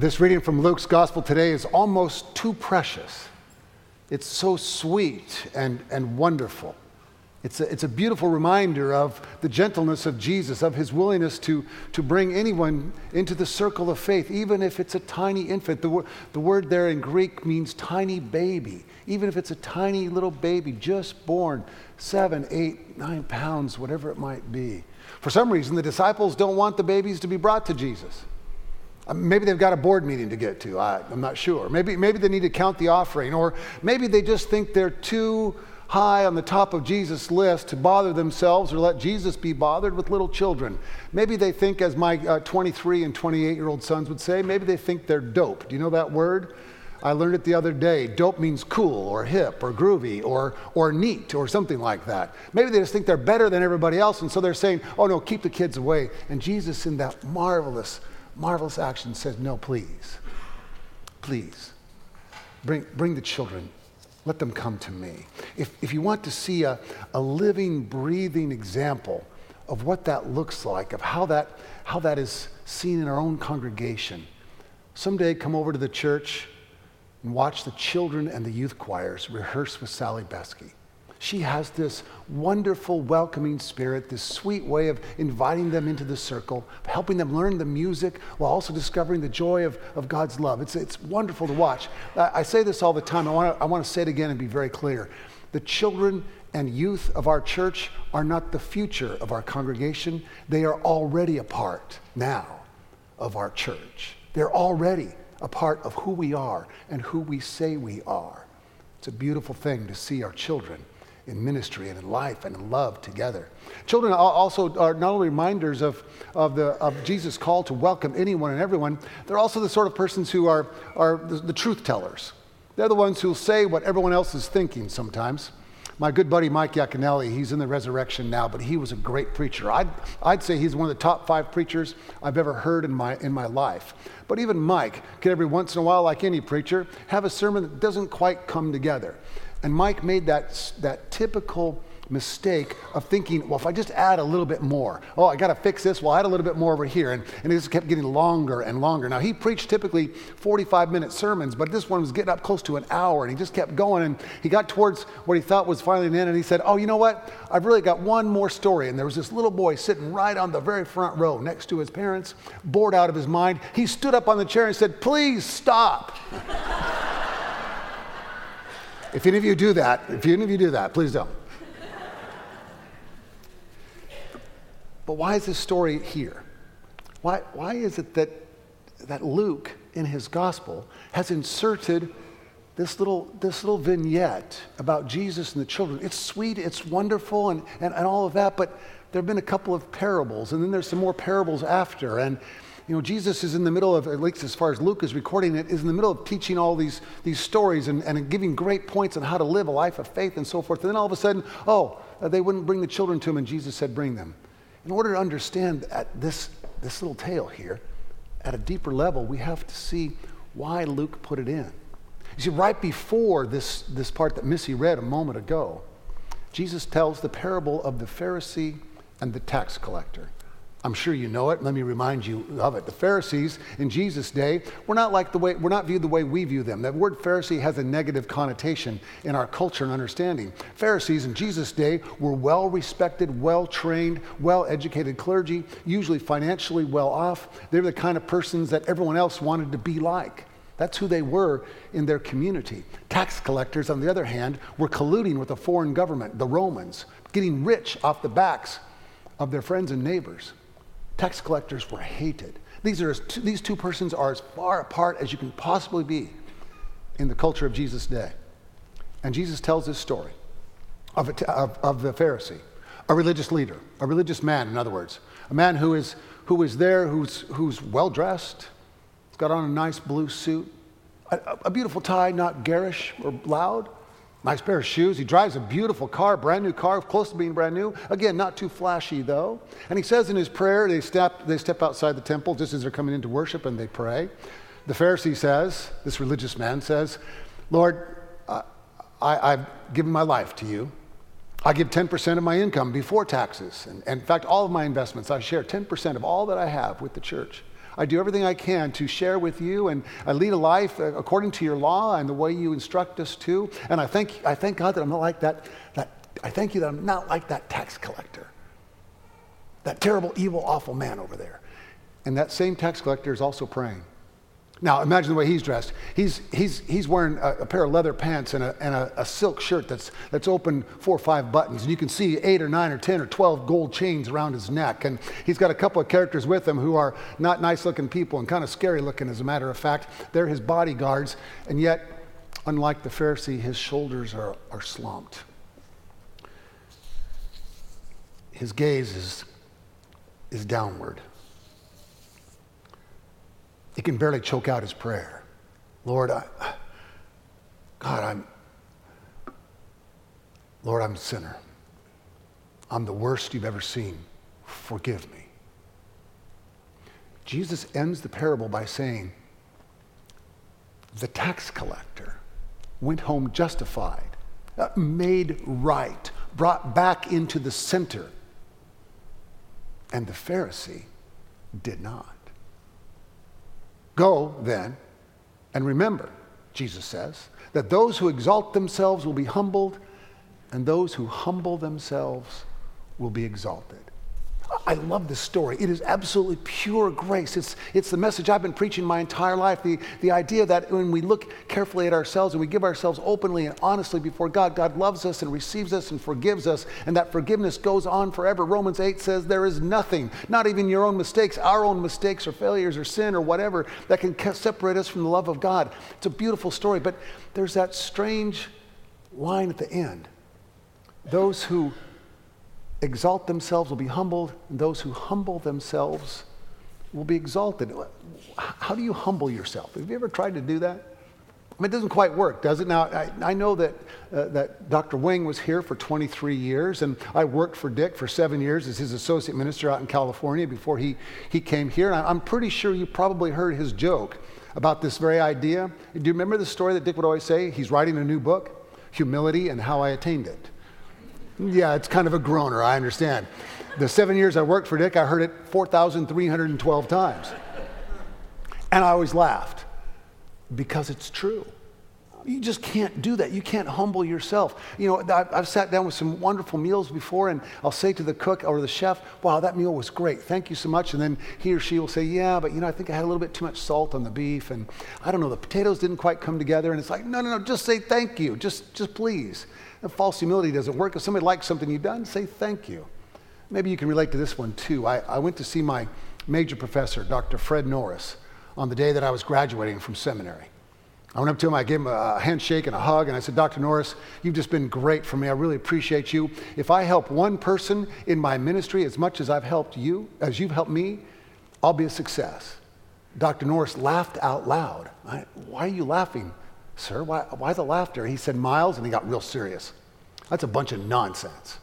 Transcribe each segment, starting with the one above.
This reading from Luke's gospel today is almost too precious. It's so sweet and, and wonderful. It's a, it's a beautiful reminder of the gentleness of Jesus, of his willingness to, to bring anyone into the circle of faith, even if it's a tiny infant. The, the word there in Greek means tiny baby. Even if it's a tiny little baby just born, seven, eight, nine pounds, whatever it might be. For some reason, the disciples don't want the babies to be brought to Jesus. Uh, maybe they've got a board meeting to get to. I, am not sure. Maybe, maybe they need to count the offering, or maybe they just think they're too high on the top of Jesus' list to bother themselves or let Jesus be bothered with little children. Maybe they think, as my uh, 23 and 28 year old sons would say, maybe they think they're dope. Do you know that word? I learned it the other day. Dope means cool or hip or groovy or, or neat or something like that. Maybe they just think they're better than everybody else, and so they're saying, oh no, keep the kids away. And Jesus, in that marvelous, marvelous action, says, no, please, please, bring, bring the children let them come to me. If, if you want to see a, a living, breathing example of what that looks like, of how that, how that is seen in our own congregation, someday come over to the church and watch the children and the youth choirs rehearse with Sally Beskey. She has this wonderful, welcoming spirit, this sweet way of inviting them into the circle, helping them learn the music while also discovering the joy of, of God's love. It's, it's wonderful to watch. I, I say this all the time. I want to I wanna say it again and be very clear. The children and youth of our church are not the future of our congregation, they are already a part now of our church. They're already a part of who we are and who we say we are. It's a beautiful thing to see our children in ministry and in life and in love together. Children also are not only reminders of, of, the, of Jesus' call to welcome anyone and everyone, they're also the sort of persons who are, are the, the truth tellers. They're the ones who'll say what everyone else is thinking sometimes. My good buddy Mike Yaconelli, he's in the resurrection now, but he was a great preacher. I'd, I'd say he's one of the top five preachers I've ever heard in my, in my life. But even Mike can every once in a while, like any preacher, have a sermon that doesn't quite come together. And Mike made that, that typical mistake of thinking, well, if I just add a little bit more, oh, I got to fix this, well, I'll add a little bit more over here. And, and it just kept getting longer and longer. Now, he preached typically 45 minute sermons, but this one was getting up close to an hour, and he just kept going. And he got towards what he thought was finally an end, and he said, oh, you know what? I've really got one more story. And there was this little boy sitting right on the very front row next to his parents, bored out of his mind. He stood up on the chair and said, please stop. If any of you do that, if any of you do that, please don't. But why is this story here? Why, why is it that, that Luke, in his gospel, has inserted this little, this little vignette about Jesus and the children? It's sweet, it's wonderful, and, and, and all of that, but there have been a couple of parables, and then there's some more parables after. And you know, Jesus is in the middle of, at least as far as Luke is recording it, is in the middle of teaching all these, these stories and, and giving great points on how to live a life of faith and so forth. And then all of a sudden, oh, uh, they wouldn't bring the children to him, and Jesus said, bring them. In order to understand this, this little tale here, at a deeper level, we have to see why Luke put it in. You see, right before this, this part that Missy read a moment ago, Jesus tells the parable of the Pharisee and the tax collector. I'm sure you know it. Let me remind you of it. The Pharisees in Jesus' day were not like the way we're not viewed the way we view them. That word Pharisee has a negative connotation in our culture and understanding. Pharisees in Jesus' day were well respected, well trained, well educated clergy, usually financially well off. They were the kind of persons that everyone else wanted to be like. That's who they were in their community. Tax collectors, on the other hand, were colluding with the foreign government, the Romans, getting rich off the backs of their friends and neighbors. Tax collectors were hated. These, are two, these two persons are as far apart as you can possibly be in the culture of Jesus' day. And Jesus tells this story of, a, of, of the Pharisee, a religious leader, a religious man, in other words, a man who is, who is there, who's, who's well dressed, got on a nice blue suit, a, a beautiful tie, not garish or loud, Nice pair of shoes. He drives a beautiful car, brand new car, close to being brand new. Again, not too flashy though. And he says in his prayer, they step, they step outside the temple just as they're coming into worship and they pray. The Pharisee says, this religious man says, Lord, I, I've given my life to you. I give 10% of my income before taxes. And, and in fact, all of my investments, I share 10% of all that I have with the church. I do everything I can to share with you, and I lead a life uh, according to your law and the way you instruct us to. And I thank, I thank God that I'm not like that, that. I thank you that I'm not like that tax collector, that terrible, evil, awful man over there. And that same tax collector is also praying. Now, imagine the way he's dressed. He's, he's, he's wearing a, a pair of leather pants and, a, and a, a, silk shirt that's, that's open four or five buttons. And you can see eight or nine or 10 or 12 gold chains around his neck. And he's got a couple of characters with him who are not nice looking people and kind of scary looking, as a matter of fact. They're his bodyguards. And yet, unlike the Pharisee, his shoulders are, are slumped. His gaze is, is downward. He can barely choke out his prayer. Lord, I, God, I'm, Lord, I'm a sinner. I'm the worst you've ever seen. Forgive me. Jesus ends the parable by saying, the tax collector went home justified, uh, made right, brought back into the center. And the Pharisee did not. Go then and remember, Jesus says, that those who exalt themselves will be humbled, and those who humble themselves will be exalted. I love this story. It is absolutely pure grace. It's, it's the message I've been preaching my entire life. The, the idea that when we look carefully at ourselves and we give ourselves openly and honestly before God, God loves us and receives us and forgives us, and that forgiveness goes on forever. Romans 8 says there is nothing, not even your own mistakes, our own mistakes or failures or sin or whatever, that can separate us from the love of God. It's a beautiful story, but there's that strange line at the end. Those who exalt themselves will be humbled, and those who humble themselves will be exalted. How do you humble yourself? Have you ever tried to do that? I mean, it doesn't quite work, does it? Now, I, I know that, uh, that Dr. Wing was here for 23 years, and I worked for Dick for seven years as his associate minister out in California before he, he came here. And I'm pretty sure you probably heard his joke about this very idea. Do you remember the story that Dick would always say? He's writing a new book, Humility and How I Attained It. Yeah, it's kind of a groaner, I understand. The seven years I worked for Dick, I heard it 4,312 times. And I always laughed because it's true. You just can't do that. You can't humble yourself. You know, I've, sat down with some wonderful meals before, and I'll say to the cook or the chef, Wow, that meal was great. Thank you so much. And then he or she will say, Yeah, but you know, I think I had a little bit too much salt on the beef, and I don't know, the potatoes didn't quite come together. And it's like, No, no, no, just say thank you. Just, just please. The false humility doesn't work. If somebody likes something you've done, say thank you. Maybe you can relate to this one too. I, I went to see my major professor, Dr. Fred Norris, on the day that I was graduating from seminary. I went up to him, I gave him a handshake and a hug, and I said, Dr. Norris, you've just been great for me. I really appreciate you. If I help one person in my ministry as much as I've helped you, as you've helped me, I'll be a success. Dr. Norris laughed out loud. I, Why are you laughing? Sir, why, why the laughter? He said, Miles, and he got real serious. That's a bunch of nonsense.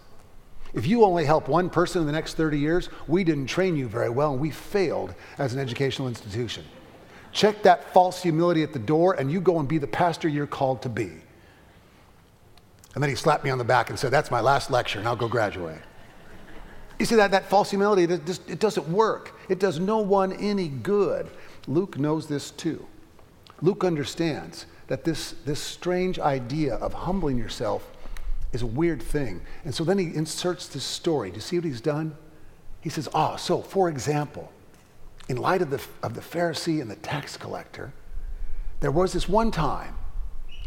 If you only help one person in the next 30 years, we didn't train you very well and we failed as an educational institution. Check that false humility at the door and you go and be the pastor you're called to be. And then he slapped me on the back and said, That's my last lecture and I'll go graduate. You see that, that false humility, it, just, it doesn't work. It does no one any good. Luke knows this too. Luke understands that this, this strange idea of humbling yourself is a weird thing. And so then he inserts this story. Do you see what he's done? He says, Ah, so for example, in light of the, of the Pharisee and the tax collector, there was this one time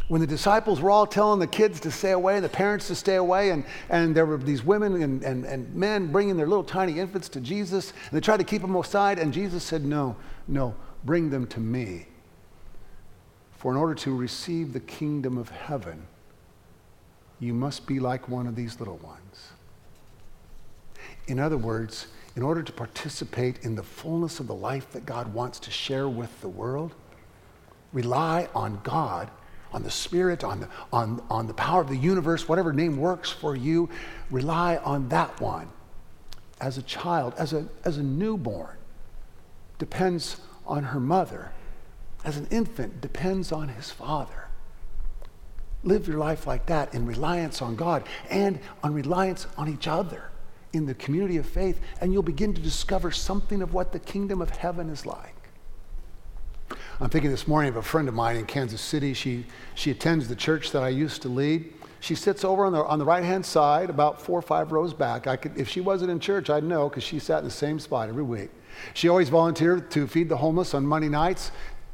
when the disciples were all telling the kids to stay away, and the parents to stay away, and, and there were these women and, and, and men bringing their little tiny infants to Jesus, and they tried to keep them aside, and Jesus said, No, no, bring them to me. For in order to receive the kingdom of heaven, you must be like one of these little ones. In other words, in order to participate in the fullness of the life that God wants to share with the world, rely on God, on the Spirit, on the, on, on the power of the universe, whatever name works for you. Rely on that one. As a child, as a, as a newborn, depends on her mother as an infant depends on his father. Live your life like that in reliance on God and on reliance on each other. In the community of faith, and you'll begin to discover something of what the kingdom of heaven is like. I'm thinking this morning of a friend of mine in Kansas City. She, she attends the church that I used to lead. She sits over on the, on the right hand side, about four or five rows back. I could, if she wasn't in church, I'd know because she sat in the same spot every week. She always volunteered to feed the homeless on Monday nights,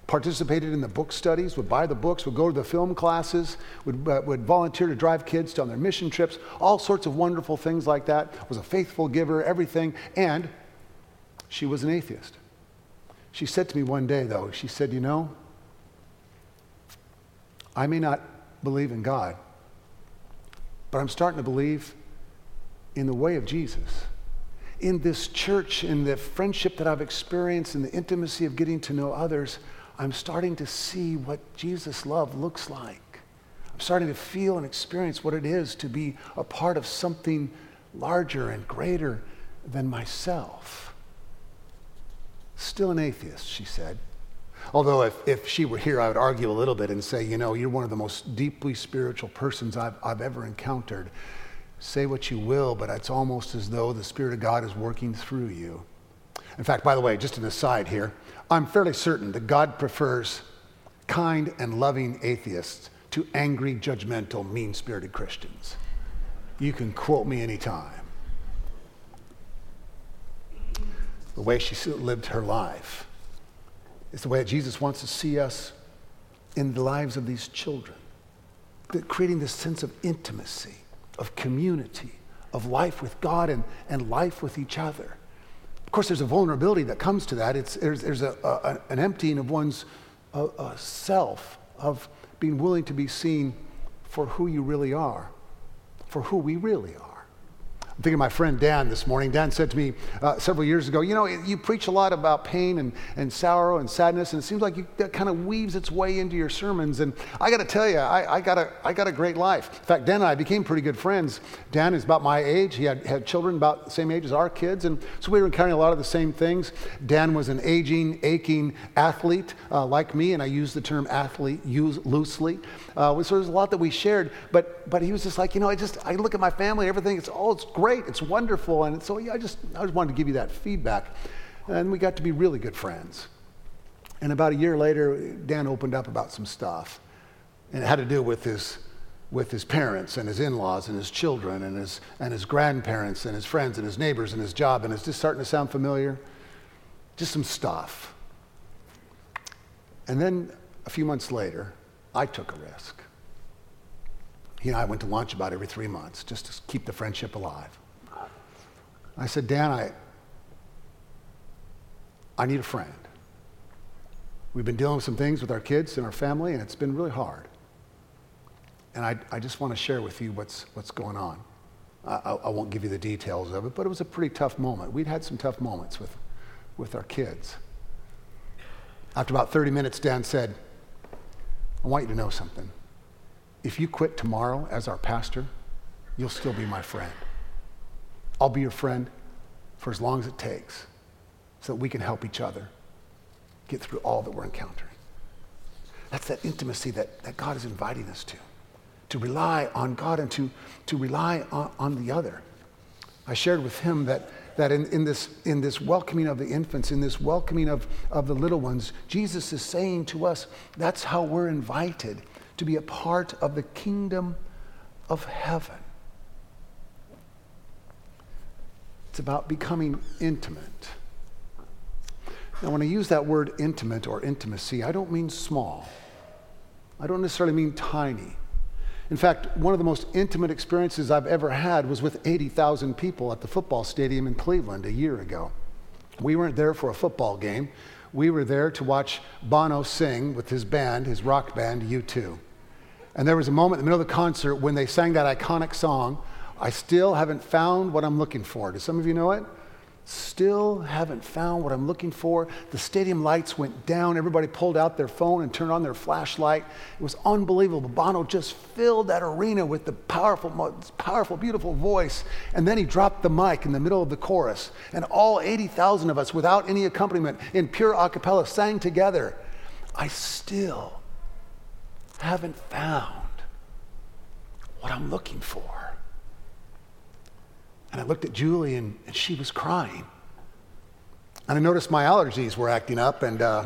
participated in the book studies, would buy the books, would go to the film classes, would, uh, would volunteer to drive kids on their mission trips, all sorts of wonderful things like that. Was a faithful giver, everything. And she was an atheist. She said to me one day, though, she said, You know, I may not believe in God, but I'm starting to believe in the way of Jesus. In this church, in the friendship that I've experienced, in the intimacy of getting to know others, I'm starting to see what Jesus' love looks like. I'm starting to feel and experience what it is to be a part of something larger and greater than myself. Still an atheist, she said. Although, if, if she were here, I would argue a little bit and say, you know, you're one of the most deeply spiritual persons I've, I've ever encountered. Say what you will, but it's almost as though the Spirit of God is working through you. In fact, by the way, just an aside here, I'm fairly certain that God prefers kind and loving atheists to angry, judgmental, mean spirited Christians. You can quote me anytime. The way she lived her life is the way that Jesus wants to see us in the lives of these children, that creating this sense of intimacy, of community, of life with God and, and life with each other. Of course, there's a vulnerability that comes to that. It's, there's there's a, a, an emptying of one's self, of being willing to be seen for who you really are, for who we really are. I'm thinking of my friend Dan this morning. Dan said to me uh, several years ago, You know, you preach a lot about pain and, and sorrow and sadness, and it seems like you, that kind of weaves its way into your sermons. And I got to tell you, I, I, got a, I got a great life. In fact, Dan and I became pretty good friends. Dan is about my age. He had, had children about the same age as our kids, and so we were encountering a lot of the same things. Dan was an aging, aching athlete uh, like me, and I use the term athlete use loosely. Uh, so there's a lot that we shared, but, but he was just like, You know, I just, I look at my family, everything, it's, oh, it's great great, it's wonderful. And so yeah, I just, I just wanted to give you that feedback. And we got to be really good friends. And about a year later, Dan opened up about some stuff. And it had to do with his, with his parents and his in-laws and his children and his, and his grandparents and his friends and his neighbors and his job. And it's just starting to sound familiar. Just some stuff. And then a few months later, I took a risk. He and I went to lunch about every three months just to keep the friendship alive. I said, Dan, I, I need a friend. We've been dealing with some things with our kids and our family, and it's been really hard. And I, I just want to share with you what's, what's going on. I, I won't give you the details of it, but it was a pretty tough moment. We'd had some tough moments with, with our kids. After about 30 minutes, Dan said, I want you to know something if you quit tomorrow as our pastor, you'll still be my friend. I'll be your friend for as long as it takes so that we can help each other get through all that we're encountering. That's that intimacy that, that God is inviting us to, to rely on God and to, to rely on, on the other. I shared with him that, that in, in, this, in this welcoming of the infants, in this welcoming of, of the little ones, Jesus is saying to us that's how we're invited to be a part of the kingdom of heaven. It's about becoming intimate. Now, when I use that word intimate or intimacy, I don't mean small. I don't necessarily mean tiny. In fact, one of the most intimate experiences I've ever had was with 80,000 people at the football stadium in Cleveland a year ago. We weren't there for a football game. We were there to watch Bono sing with his band, his rock band, U2. And there was a moment in the middle of the concert when they sang that iconic song, I Still Haven't Found What I'm Looking For. Do some of you know it? Still haven't found what I'm looking for. The stadium lights went down. Everybody pulled out their phone and turned on their flashlight. It was unbelievable. Bono just filled that arena with the powerful, powerful, beautiful voice. And then he dropped the mic in the middle of the chorus. And all 80,000 of us, without any accompaniment, in pure a cappella, sang together. I still haven't found what I'm looking for. And I looked at Julie, and, and she was crying. And I noticed my allergies were acting up, and uh,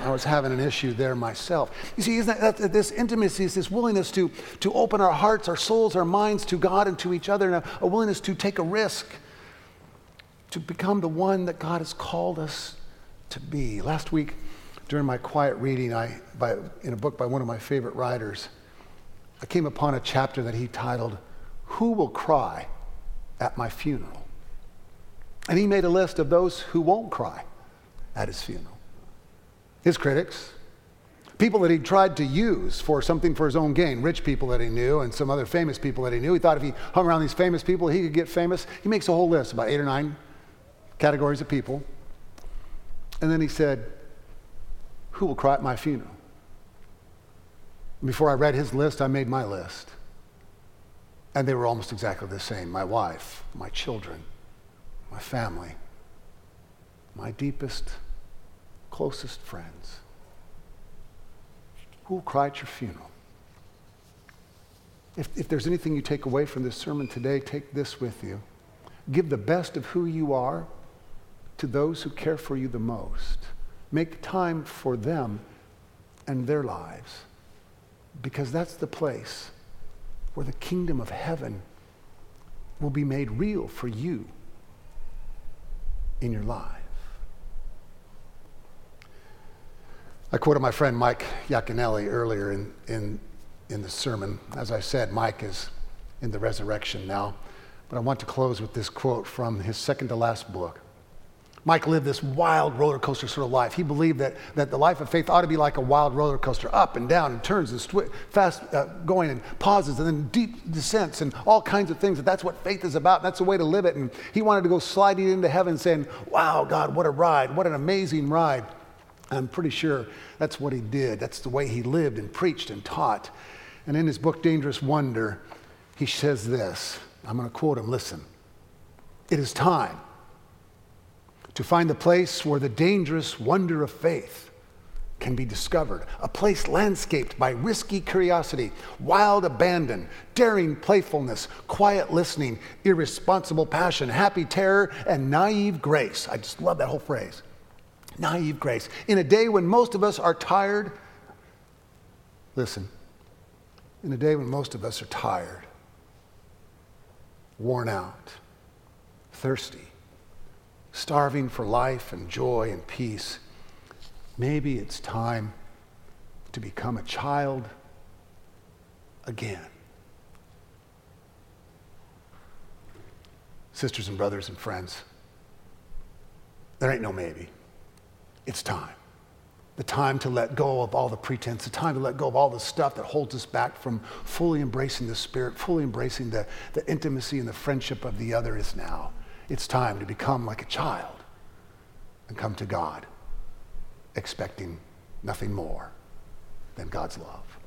I was having an issue there myself. You see, isn't that, that this intimacy is this willingness to, to open our hearts, our souls, our minds to God and to each other, and a, a willingness to take a risk, to become the one that God has called us to be. Last week, during my quiet reading, I, by, in a book by one of my favorite writers, I came upon a chapter that he titled, Who Will Cry at My Funeral? And he made a list of those who won't cry at his funeral. His critics, people that he tried to use for something for his own gain, rich people that he knew and some other famous people that he knew. He thought if he hung around these famous people, he could get famous. He makes a whole list, about eight or nine categories of people. And then he said, Who will cry at my funeral? Before I read his list, I made my list. And they were almost exactly the same my wife, my children, my family, my deepest, closest friends. Who will cry at your funeral? If, if there's anything you take away from this sermon today, take this with you. Give the best of who you are to those who care for you the most. Make time for them and their lives because that's the place where the kingdom of heaven will be made real for you in your life. I quoted my friend Mike Yaconelli earlier in, in, in the sermon. As I said, Mike is in the resurrection now. But I want to close with this quote from his second to last book. Mike lived this wild roller coaster sort of life. He believed that, that the life of faith ought to be like a wild roller coaster, up and down and turns and fast uh, going and pauses and then deep descents and all kinds of things. That that's what faith is about. That's the way to live it. And he wanted to go sliding into heaven saying, Wow, God, what a ride. What an amazing ride. I'm pretty sure that's what he did. That's the way he lived and preached and taught. And in his book, Dangerous Wonder, he says this. I'm going to quote him. Listen. It is time to find the place where the dangerous wonder of faith can be discovered, a place landscaped by risky curiosity, wild abandon, daring playfulness, quiet listening, irresponsible passion, happy terror, and naive grace. I just love that whole phrase. Naive grace. In a day when most of us are tired, listen, in a day when most of us are tired, worn out, thirsty, starving for life and joy and peace, maybe it's time to become a child again. Sisters and brothers and friends, there ain't no maybe. It's time. The time to let go of all the pretense, the time to let go of all the stuff that holds us back from fully embracing the Spirit, fully embracing the, the intimacy and the friendship of the other is now. It's time to become like a child and come to God expecting nothing more than God's love.